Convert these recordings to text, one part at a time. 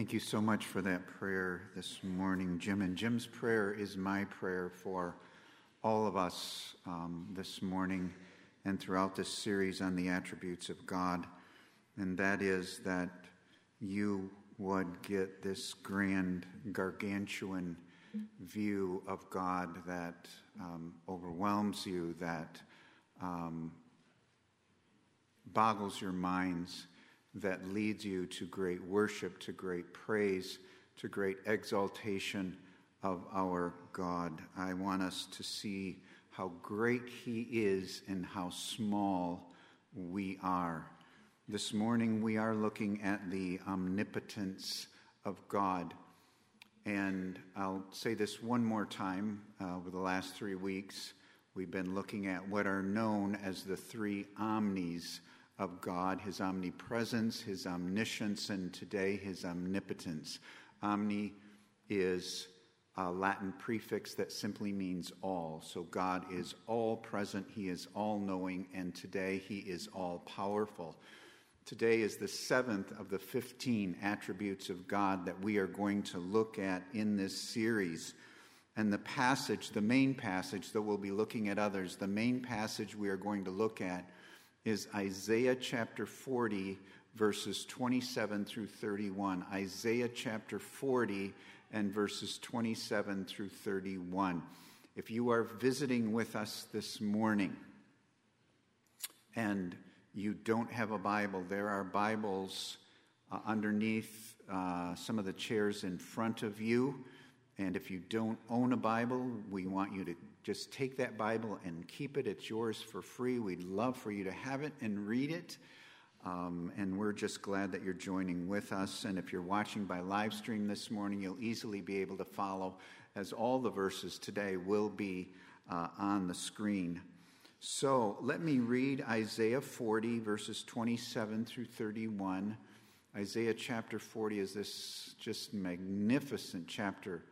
Thank you so much for that prayer this morning, Jim. And Jim's prayer is my prayer for all of us um, this morning and throughout this series on the attributes of God. And that is that you would get this grand, gargantuan view of God that um, overwhelms you, that um, boggles your minds that leads you to great worship, to great praise, to great exaltation of our God. I want us to see how great He is and how small we are. This morning we are looking at the omnipotence of God. And I'll say this one more time. Uh, over the last three weeks, we've been looking at what are known as the three omnis of God, his omnipresence, his omniscience, and today his omnipotence. Omni is a Latin prefix that simply means all. So God is all present, he is all knowing, and today he is all powerful. Today is the seventh of the 15 attributes of God that we are going to look at in this series. And the passage, the main passage, though we'll be looking at others, the main passage we are going to look at is Isaiah chapter 40, verses 27 through 31. Isaiah chapter 40 and verses 27 through 31. If you are visiting with us this morning and you don't have a Bible, there are Bibles uh, underneath uh, some of the chairs in front of you. And if you don't own a Bible, we want you to just take that Bible and keep it. It's yours for free. We'd love for you to have it and read it. Um, and we're just glad that you're joining with us. And if you're watching by live stream this morning, you'll easily be able to follow, as all the verses today will be uh, on the screen. So let me read Isaiah 40, verses 27 through 31. Isaiah chapter 40 is this just magnificent chapter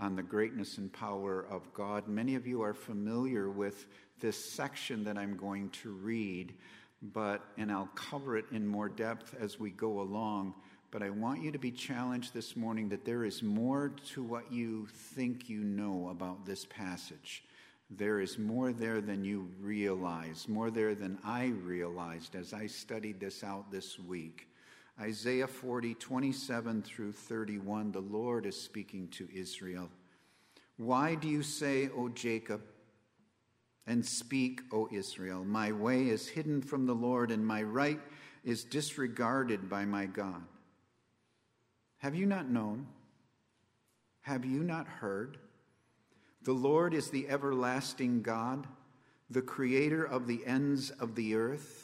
on the greatness and power of God. Many of you are familiar with this section that I'm going to read, but and I'll cover it in more depth as we go along. But I want you to be challenged this morning that there is more to what you think you know about this passage. There is more there than you realize, more there than I realized as I studied this out this week. Isaiah 40, 27 through 31, the Lord is speaking to Israel. Why do you say, O Jacob, and speak, O Israel, my way is hidden from the Lord, and my right is disregarded by my God? Have you not known? Have you not heard? The Lord is the everlasting God, the creator of the ends of the earth.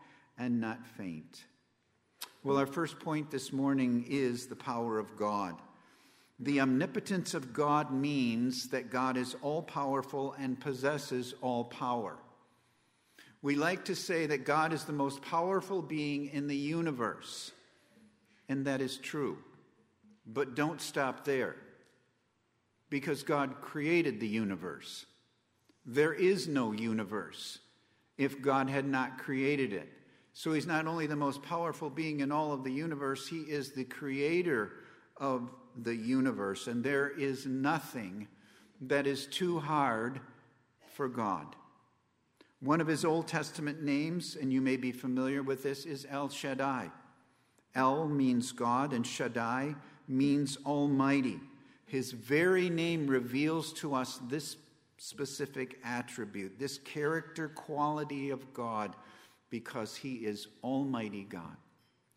and not faint. Well, our first point this morning is the power of God. The omnipotence of God means that God is all powerful and possesses all power. We like to say that God is the most powerful being in the universe, and that is true. But don't stop there, because God created the universe. There is no universe if God had not created it. So he's not only the most powerful being in all of the universe, he is the creator of the universe. And there is nothing that is too hard for God. One of his Old Testament names, and you may be familiar with this, is El Shaddai. El means God, and Shaddai means Almighty. His very name reveals to us this specific attribute, this character quality of God because He is Almighty God.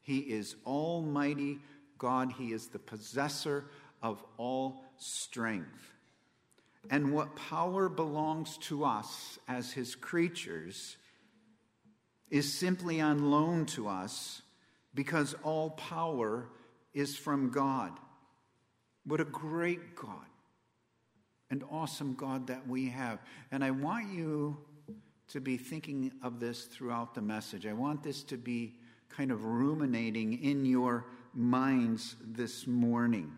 He is Almighty God. He is the possessor of all strength. And what power belongs to us as His creatures is simply on loan to us because all power is from God. What a great God and awesome God that we have. And I want you to be thinking of this throughout the message. I want this to be kind of ruminating in your minds this morning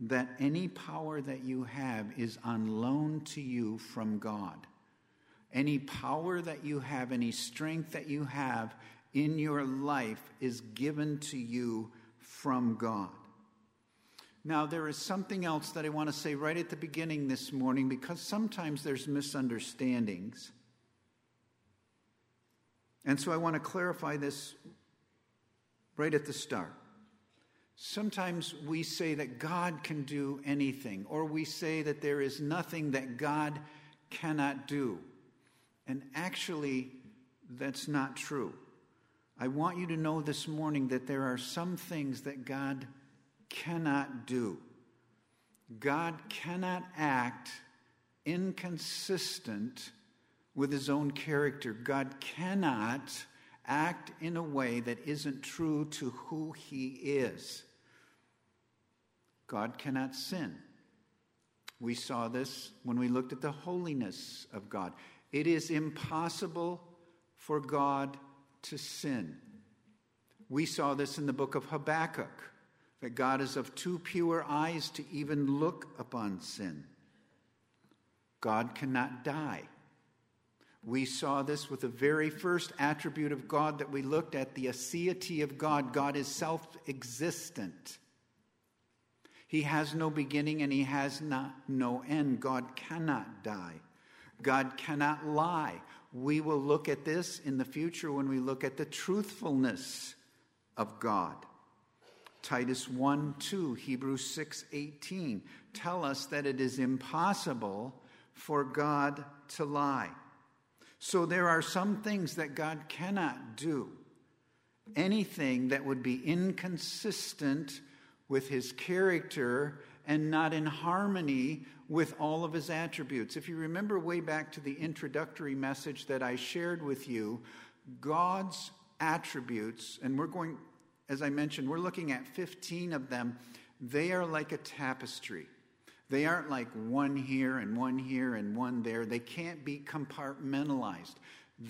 that any power that you have is on loan to you from God. Any power that you have, any strength that you have in your life is given to you from God. Now, there is something else that I want to say right at the beginning this morning because sometimes there's misunderstandings. And so I want to clarify this right at the start. Sometimes we say that God can do anything, or we say that there is nothing that God cannot do. And actually, that's not true. I want you to know this morning that there are some things that God cannot do. God cannot act inconsistent with his own character. God cannot act in a way that isn't true to who he is. God cannot sin. We saw this when we looked at the holiness of God. It is impossible for God to sin. We saw this in the book of Habakkuk that God is of too pure eyes to even look upon sin. God cannot die. We saw this with the very first attribute of God that we looked at the aseity of God. God is self existent. He has no beginning and he has not, no end. God cannot die. God cannot lie. We will look at this in the future when we look at the truthfulness of God. Titus 1 2, Hebrews 6 18 tell us that it is impossible for God to lie. So there are some things that God cannot do. Anything that would be inconsistent with his character and not in harmony with all of his attributes. If you remember way back to the introductory message that I shared with you, God's attributes, and we're going, as I mentioned, we're looking at 15 of them, they are like a tapestry. They aren't like one here and one here and one there. They can't be compartmentalized.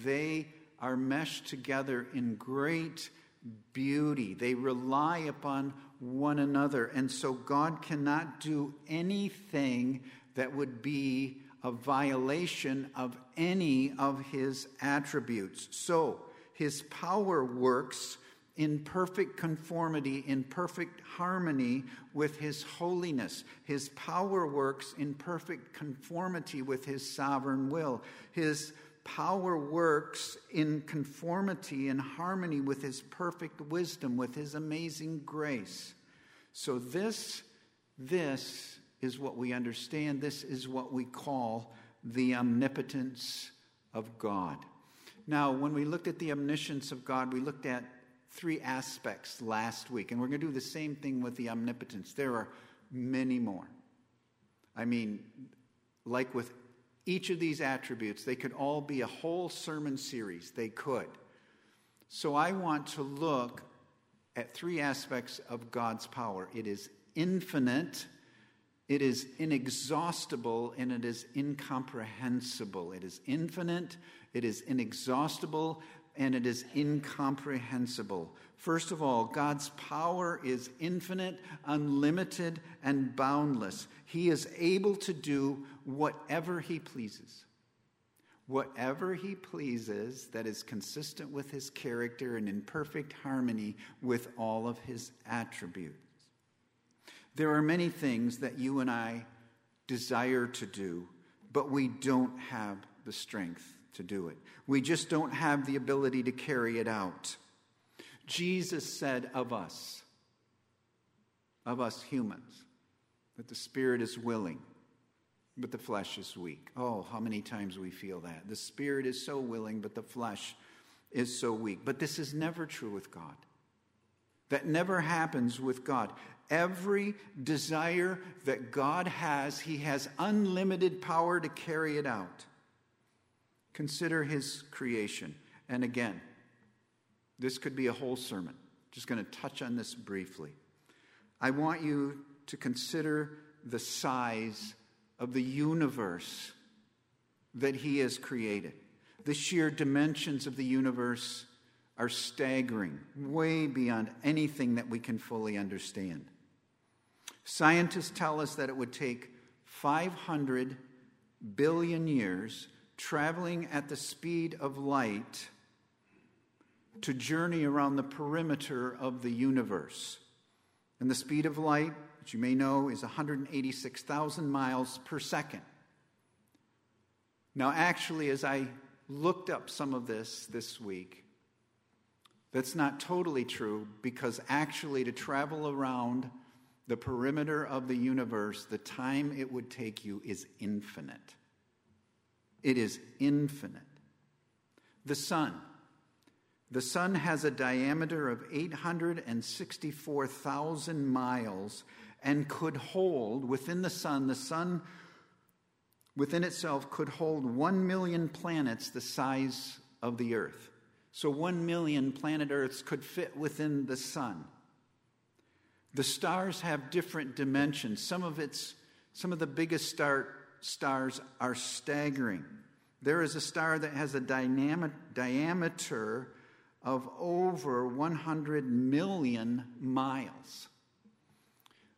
They are meshed together in great beauty. They rely upon one another. And so God cannot do anything that would be a violation of any of his attributes. So his power works in perfect conformity, in perfect harmony with His holiness. His power works in perfect conformity with His sovereign will. His power works in conformity and harmony with His perfect wisdom, with His amazing grace. So, this, this is what we understand. This is what we call the omnipotence of God. Now, when we looked at the omniscience of God, we looked at three aspects last week, and we're going to do the same thing with the omnipotence. There are many more. I mean, like with each of these attributes, they could all be a whole sermon series. They could. So I want to look at three aspects of God's power it is infinite, it is inexhaustible, and it is incomprehensible. It is infinite, it is inexhaustible, and it is incomprehensible. First of all, God's power is infinite, unlimited, and boundless. He is able to do whatever He pleases. Whatever He pleases that is consistent with His character and in perfect harmony with all of His attributes. There are many things that you and I desire to do, but we don't have the strength to do it. We just don't have the ability to carry it out. Jesus said of us, of us humans, that the spirit is willing, but the flesh is weak. Oh, how many times we feel that. The spirit is so willing, but the flesh is so weak. But this is never true with God. That never happens with God. Every desire that God has, He has unlimited power to carry it out. Consider his creation. And again, this could be a whole sermon. Just going to touch on this briefly. I want you to consider the size of the universe that He has created. The sheer dimensions of the universe are staggering, way beyond anything that we can fully understand. Scientists tell us that it would take 500 billion years traveling at the speed of light to journey around the perimeter of the universe. And the speed of light, as you may know, is 186,000 miles per second. Now, actually, as I looked up some of this this week, that's not totally true because actually, to travel around the perimeter of the universe, the time it would take you is infinite. It is infinite. The sun. The sun has a diameter of 864,000 miles and could hold within the sun, the sun within itself could hold 1 million planets the size of the earth. So 1 million planet Earths could fit within the sun. The stars have different dimensions. Some of its some of the biggest star, stars are staggering. There is a star that has a diameter of over 100 million miles.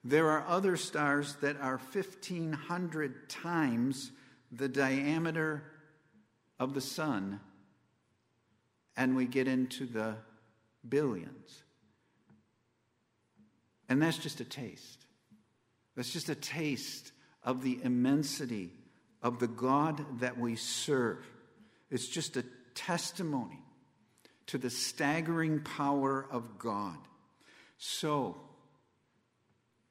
There are other stars that are 1,500 times the diameter of the sun, and we get into the billions. And that's just a taste. That's just a taste of the immensity of the God that we serve. It's just a testimony to the staggering power of God. So,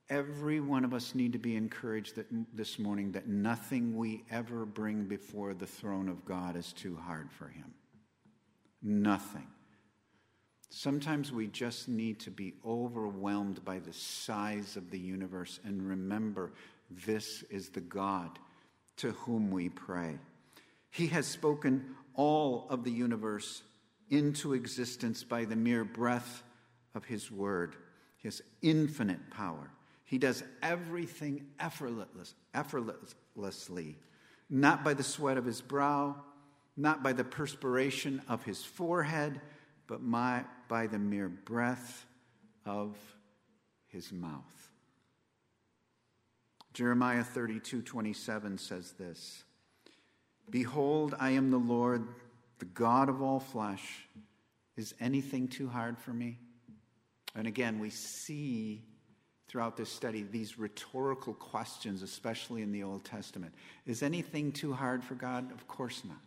every one of us need to be encouraged that this morning that nothing we ever bring before the throne of God is too hard for him. Nothing. Sometimes we just need to be overwhelmed by the size of the universe and remember this is the God to whom we pray. He has spoken all of the universe into existence by the mere breath of His word, His infinite power. He does everything effortless, effortlessly, not by the sweat of his brow, not by the perspiration of his forehead but my, by the mere breath of his mouth. Jeremiah 32 27 says this Behold, I am the Lord, the God of all flesh. Is anything too hard for me? And again, we see throughout this study these rhetorical questions, especially in the Old Testament. Is anything too hard for God? Of course not.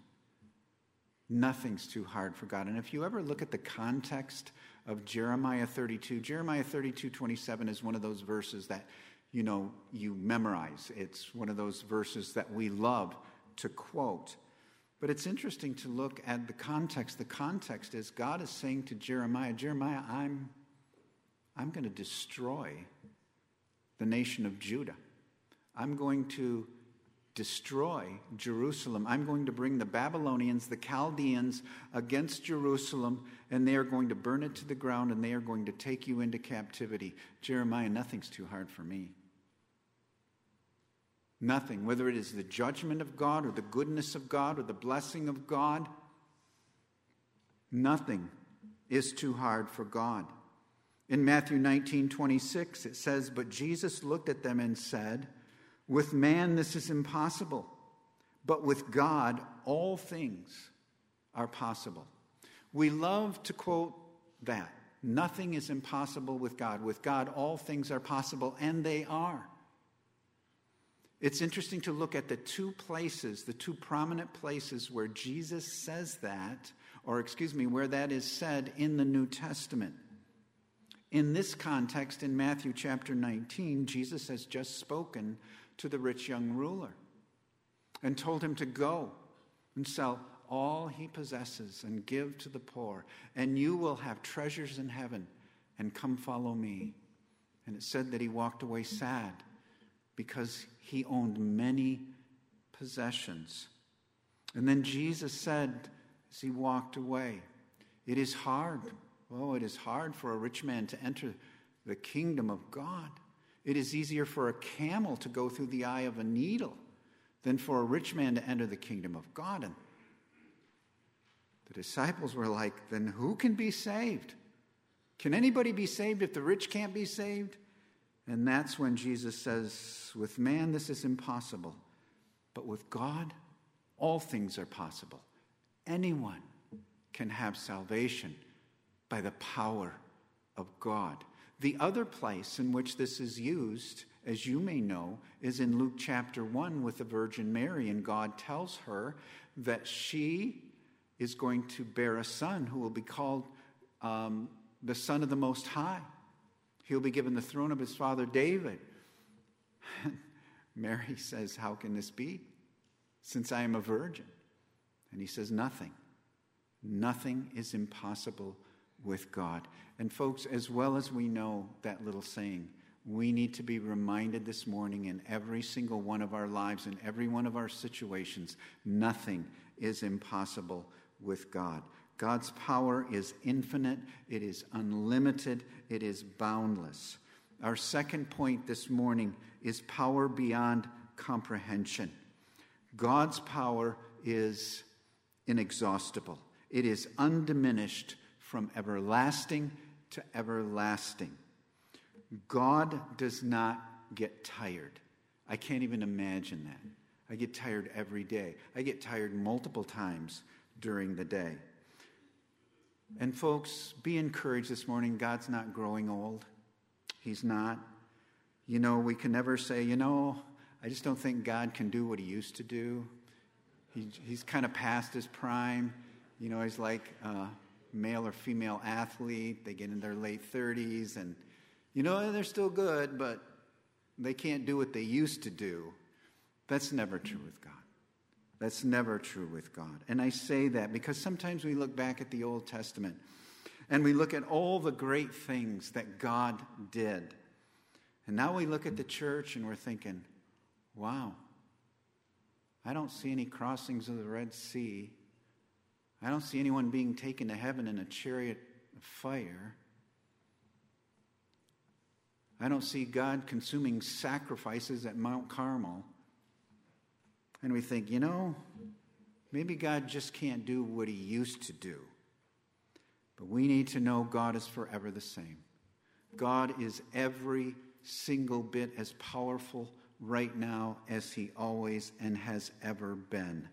Nothing's too hard for God. And if you ever look at the context of Jeremiah 32, Jeremiah 32 27 is one of those verses that, you know, you memorize. It's one of those verses that we love to quote. But it's interesting to look at the context. The context is God is saying to Jeremiah, Jeremiah, I'm, I'm going to destroy the nation of Judah. I'm going to destroy Jerusalem. I'm going to bring the Babylonians, the Chaldeans, against Jerusalem, and they are going to burn it to the ground, and they are going to take you into captivity. Jeremiah, nothing's too hard for me. Nothing, whether it is the judgment of God or the goodness of God or the blessing of God, nothing is too hard for God. In Matthew 19 26, it says, But Jesus looked at them and said, with man, this is impossible, but with God, all things are possible. We love to quote that. Nothing is impossible with God. With God, all things are possible, and they are. It's interesting to look at the two places, the two prominent places where Jesus says that, or excuse me, where that is said in the New Testament. In this context, in Matthew chapter 19, Jesus has just spoken to the rich young ruler and told him to go and sell all he possesses and give to the poor, and you will have treasures in heaven, and come follow me. And it said that he walked away sad because he owned many possessions. And then Jesus said, as he walked away, It is hard. Oh, it is hard for a rich man to enter the kingdom of God. It is easier for a camel to go through the eye of a needle than for a rich man to enter the kingdom of God. And the disciples were like, then who can be saved? Can anybody be saved if the rich can't be saved? And that's when Jesus says, with man, this is impossible. But with God, all things are possible. Anyone can have salvation by the power of God. The other place in which this is used, as you may know, is in Luke chapter 1 with the Virgin Mary, and God tells her that she is going to bear a son who will be called um, the Son of the Most High. He'll be given the throne of his father David. Mary says, How can this be? Since I am a virgin. And he says, Nothing. Nothing is impossible with God. And, folks, as well as we know that little saying, we need to be reminded this morning in every single one of our lives, in every one of our situations, nothing is impossible with God. God's power is infinite, it is unlimited, it is boundless. Our second point this morning is power beyond comprehension. God's power is inexhaustible, it is undiminished from everlasting to everlasting. God does not get tired. I can't even imagine that. I get tired every day. I get tired multiple times during the day. And folks, be encouraged this morning. God's not growing old. He's not. You know, we can never say, you know, I just don't think God can do what he used to do. He, he's kind of past his prime. You know, he's like uh, male or female athlete. They get in their late 30s and, you know, they're still good, but they can't do what they used to do. That's never true with God. That's never true with God. And I say that because sometimes we look back at the Old Testament and we look at all the great things that God did. And now we look at the church and we're thinking, wow, I don't see any crossings of the Red Sea. I don't see anyone being taken to heaven in a chariot of fire. I don't see God consuming sacrifices at Mount Carmel. And we think, you know, maybe God just can't do what he used to do. But we need to know God is forever the same. God is every single bit as powerful right now as he always and has ever been.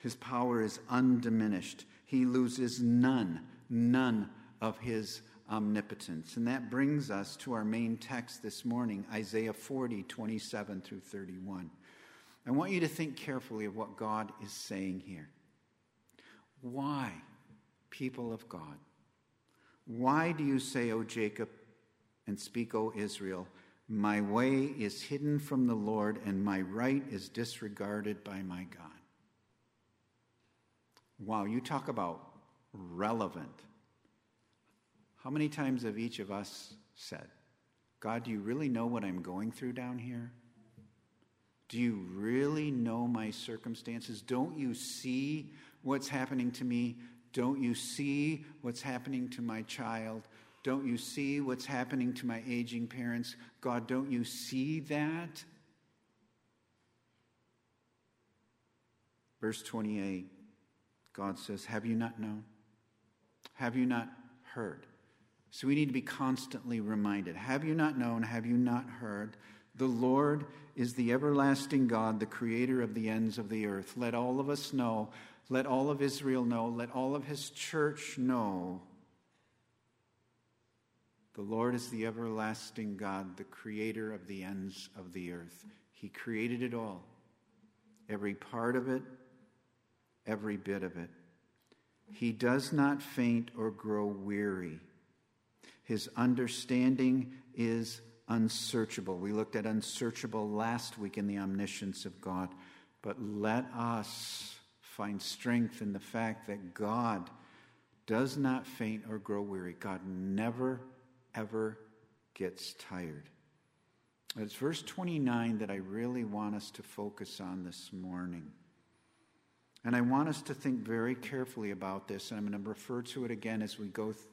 His power is undiminished. He loses none, none of his omnipotence. And that brings us to our main text this morning Isaiah 40, 27 through 31. I want you to think carefully of what God is saying here. Why, people of God? Why do you say, O Jacob, and speak, O Israel, my way is hidden from the Lord, and my right is disregarded by my God? Wow, you talk about relevant. How many times have each of us said, God, do you really know what I'm going through down here? Do you really know my circumstances? Don't you see what's happening to me? Don't you see what's happening to my child? Don't you see what's happening to my aging parents? God, don't you see that? Verse 28, God says, Have you not known? Have you not heard? So we need to be constantly reminded. Have you not known? Have you not heard? The Lord is the everlasting God, the creator of the ends of the earth. Let all of us know, let all of Israel know, let all of his church know. The Lord is the everlasting God, the creator of the ends of the earth. He created it all, every part of it, every bit of it. He does not faint or grow weary. His understanding is unsearchable. We looked at unsearchable last week in the omniscience of God. But let us find strength in the fact that God does not faint or grow weary. God never, ever gets tired. It's verse 29 that I really want us to focus on this morning. And I want us to think very carefully about this, and I'm going to refer to it again as we go th-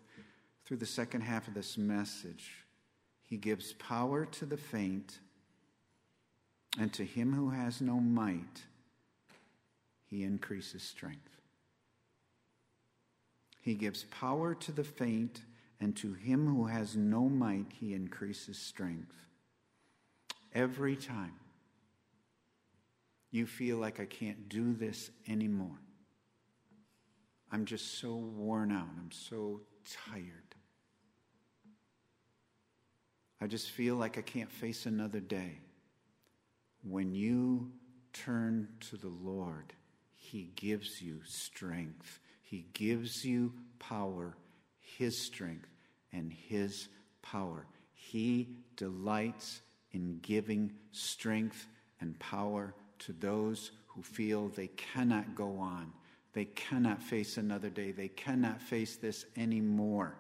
through the second half of this message. He gives power to the faint, and to him who has no might, he increases strength. He gives power to the faint, and to him who has no might, he increases strength. Every time you feel like I can't do this anymore, I'm just so worn out, I'm so tired. I just feel like I can't face another day. When you turn to the Lord, He gives you strength. He gives you power, His strength and His power. He delights in giving strength and power to those who feel they cannot go on. They cannot face another day. They cannot face this anymore.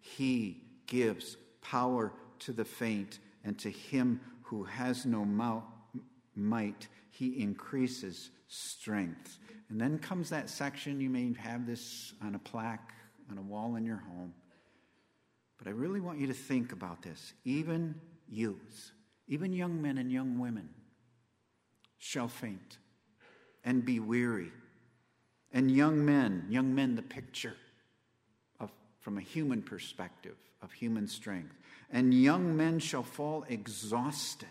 He gives power to the faint, and to him who has no might, he increases strength. And then comes that section, you may have this on a plaque on a wall in your home. But I really want you to think about this. Even youths, even young men and young women, shall faint and be weary. And young men, young men, the picture of, from a human perspective of human strength. And young men shall fall exhausted.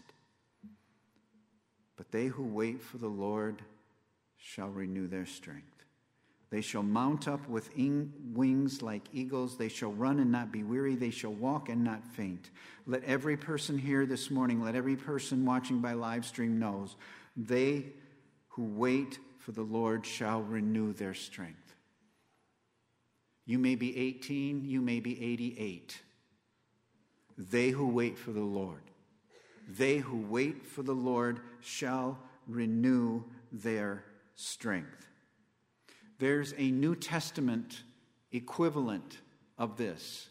But they who wait for the Lord shall renew their strength. They shall mount up with wings like eagles. They shall run and not be weary. They shall walk and not faint. Let every person here this morning, let every person watching by live stream knows they who wait for the Lord shall renew their strength. You may be 18, you may be 88. They who wait for the Lord, they who wait for the Lord shall renew their strength. There's a New Testament equivalent of this,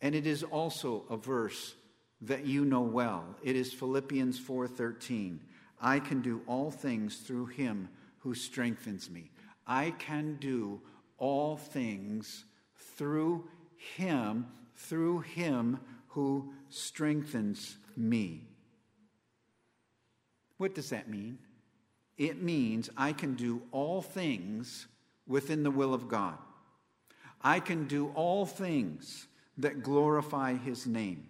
and it is also a verse that you know well. It is Philippians 4:13. I can do all things through him who strengthens me. I can do all things through him, through him who strengthens me. What does that mean? It means I can do all things within the will of God. I can do all things that glorify His name.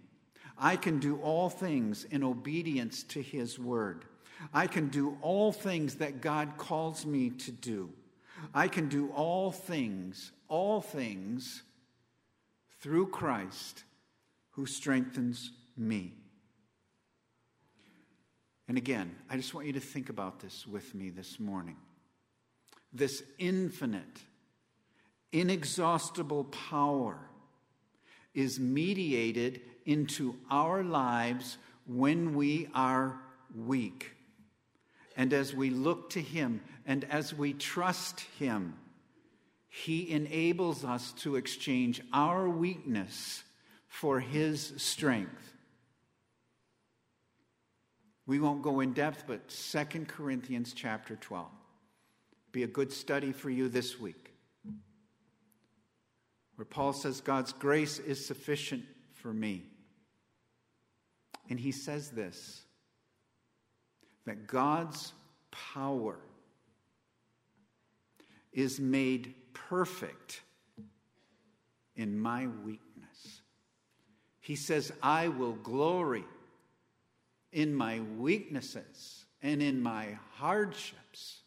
I can do all things in obedience to His word. I can do all things that God calls me to do. I can do all things, all things through Christ who strengthens me. And again, I just want you to think about this with me this morning. This infinite, inexhaustible power is mediated into our lives when we are weak. And as we look to Him and as we trust Him, He enables us to exchange our weakness for his strength. We won't go in depth, but 2 Corinthians chapter 12. Be a good study for you this week. Where Paul says, God's grace is sufficient for me. And he says this that God's power is made perfect in my weakness. He says, I will glory in my weaknesses and in my hardships.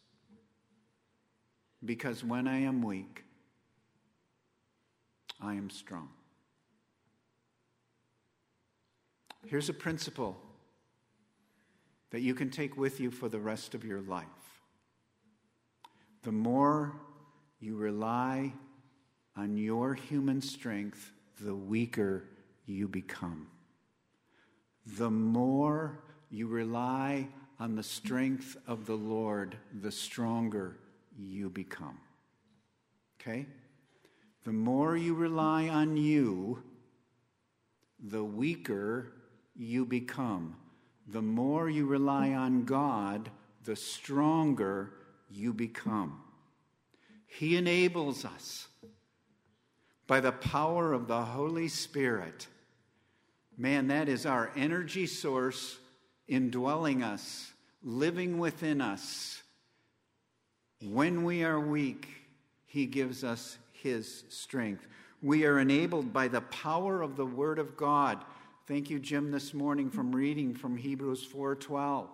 Because when I am weak, I am strong. Here's a principle that you can take with you for the rest of your life. The more you rely on your human strength, the weaker you become. The more you rely on the strength of the Lord, the stronger you become. Okay? The more you rely on you, the weaker you become. The more you rely on God, the stronger you become. He enables us by the power of the Holy Spirit Man, that is our energy source indwelling us, living within us. When we are weak, He gives us His strength. We are enabled by the power of the Word of God. Thank you, Jim, this morning from reading from Hebrews 4:12.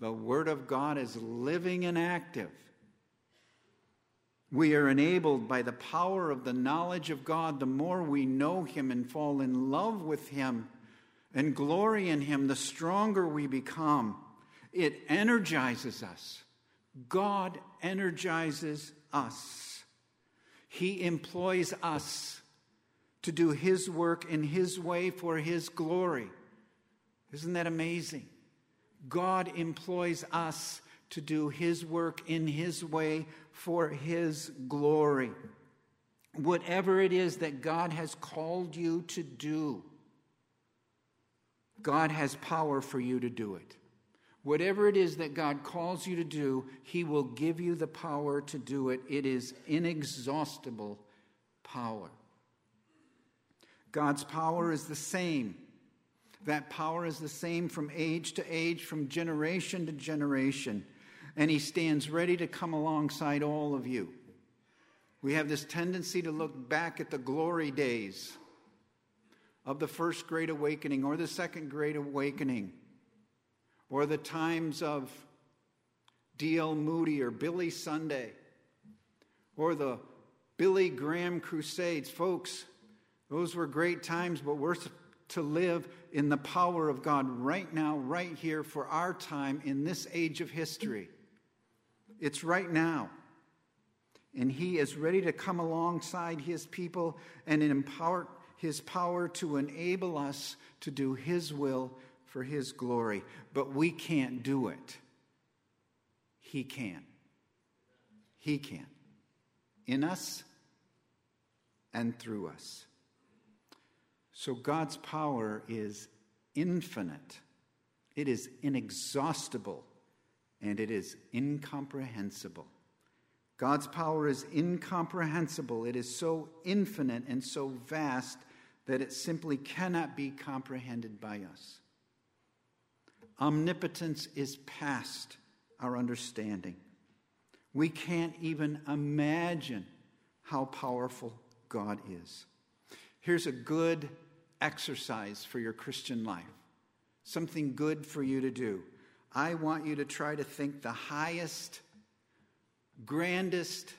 The Word of God is living and active. We are enabled by the power of the knowledge of God. The more we know Him and fall in love with Him and glory in Him, the stronger we become. It energizes us. God energizes us. He employs us to do His work in His way for His glory. Isn't that amazing? God employs us to do His work in His way for His glory. Whatever it is that God has called you to do, God has power for you to do it. Whatever it is that God calls you to do, He will give you the power to do it. It is inexhaustible power. God's power is the same. That power is the same from age to age, from generation to generation. And He stands ready to come alongside all of you. We have this tendency to look back at the glory days of the first great awakening or the second great awakening or the times of D.L. Moody or Billy Sunday or the Billy Graham Crusades. Folks, those were great times, but we're to live in the power of God right now, right here, for our time in this age of history. It's right now. And He is ready to come alongside His people and empower His power to enable us to do His will for His glory. But we can't do it. He can. He can. In us and through us. So God's power is infinite, it is inexhaustible, and it is incomprehensible. God's power is incomprehensible. It is so infinite and so vast that it simply cannot be comprehended by us. Omnipotence is past our understanding. We can't even imagine how powerful God is. Here's a good exercise for your Christian life, something good for you to do. I want you to try to think the highest, grandest,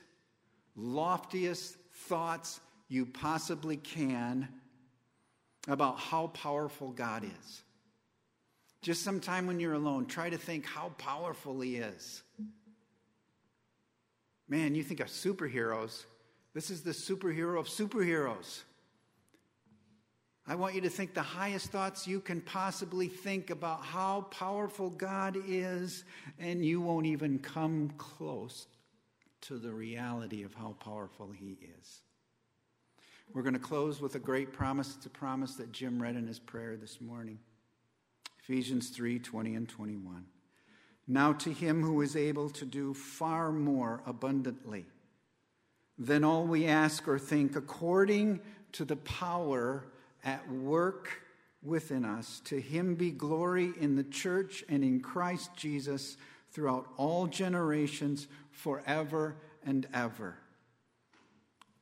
loftiest thoughts you possibly can about how powerful God is. Just sometime when you're alone, try to think how powerful He is. Man, you think of superheroes. This is the superhero of superheroes. I want you to think the highest thoughts you can possibly think about how powerful God is, and you won't even come close to the reality of how powerful He is. We're going to close with a great promise. It's a promise that Jim read in his prayer this morning Ephesians 3 20 and 21. Now to him who is able to do far more abundantly than all we ask or think, according to the power at work within us. To him be glory in the church and in Christ Jesus throughout all generations, forever and ever.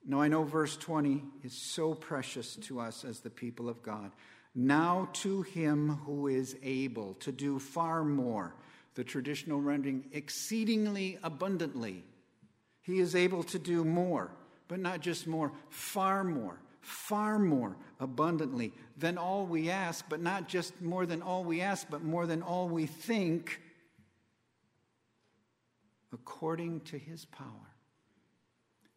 Now, I know verse 20 is so precious to us as the people of God. Now, to him who is able to do far more, the traditional rendering, exceedingly abundantly. He is able to do more, but not just more, far more far more abundantly than all we ask, but not just more than all we ask, but more than all we think, according to his power.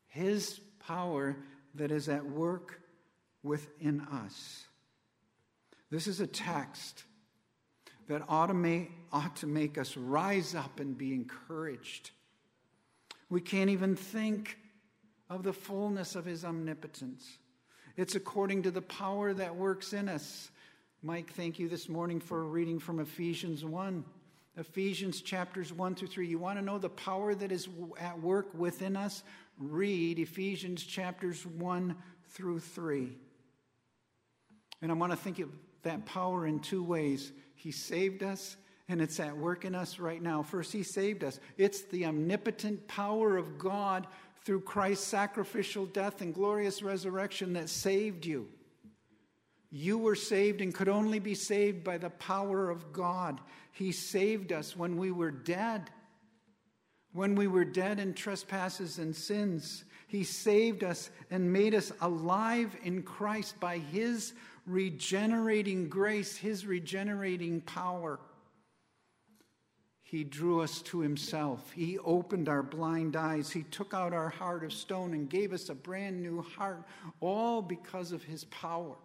His power that is at work within us. This is a text that ought to, make, ought to make us rise up and be encouraged. We can't even think of the fullness of his omnipotence. It's according to the power that works in us. Mike, thank you this morning for reading from Ephesians 1. Ephesians chapters 1 through 3. You want to know the power that is at work within us? Read Ephesians chapters 1 through 3. And I want to think of that power in two ways. He saved us, and it's at work in us right now. First, He saved us. It's the omnipotent power of God through Christ's sacrificial death and glorious resurrection that saved you. You were saved and could only be saved by the power of God. He saved us when we were dead. When we were dead in trespasses and sins, He saved us and made us alive in Christ by His regenerating grace, His regenerating power. He drew us to Himself. He opened our blind eyes. He took out our heart of stone and gave us a brand new heart, all because of His power.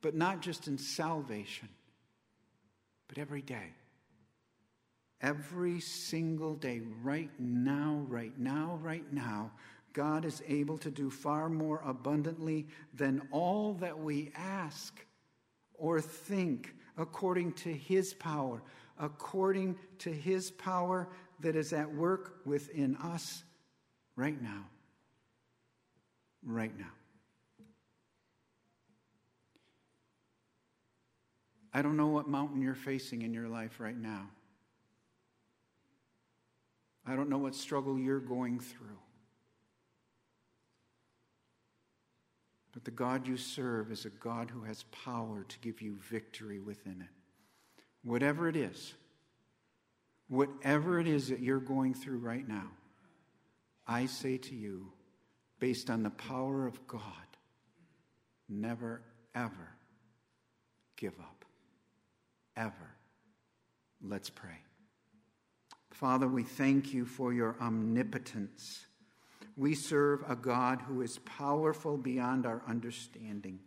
But not just in salvation, but every day. Every single day, right now, right now, right now, God is able to do far more abundantly than all that we ask or think according to His power according to his power that is at work within us right now. Right now. I don't know what mountain you're facing in your life right now. I don't know what struggle you're going through. But the God you serve is a God who has power to give you victory within it. Whatever it is, whatever it is that you're going through right now, I say to you, based on the power of God, never, ever give up. Ever. Let's pray. Father, we thank you for your omnipotence. We serve a God who is powerful beyond our understanding.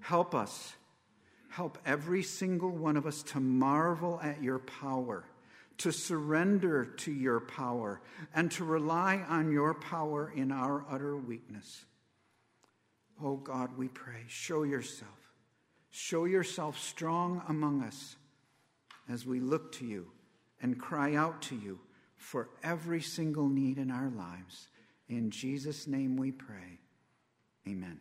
Help us Help every single one of us to marvel at your power, to surrender to your power, and to rely on your power in our utter weakness. Oh God, we pray, show yourself. Show yourself strong among us as we look to you and cry out to you for every single need in our lives. In Jesus' name we pray. Amen.